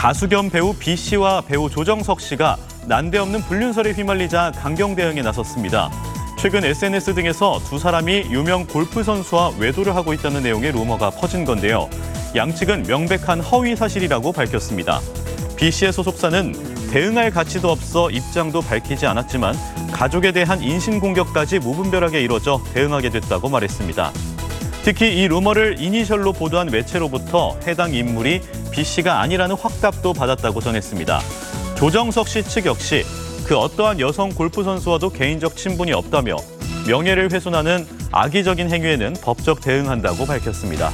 가수 겸 배우 B 씨와 배우 조정석 씨가 난데없는 불륜설에 휘말리자 강경 대응에 나섰습니다. 최근 SNS 등에서 두 사람이 유명 골프 선수와 외도를 하고 있다는 내용의 루머가 퍼진 건데요. 양측은 명백한 허위 사실이라고 밝혔습니다. B 씨의 소속사는 대응할 가치도 없어 입장도 밝히지 않았지만 가족에 대한 인신공격까지 무분별하게 이뤄져 대응하게 됐다고 말했습니다. 특히 이 루머를 이니셜로 보도한 매체로부터 해당 인물이 B 씨가 아니라는 확답도 받았다고 전했습니다. 조정석 씨 측 역시 그 어떠한 여성 골프 선수와도 개인적 친분이 없다며 명예를 훼손하는 악의적인 행위에는 법적 대응한다고 밝혔습니다.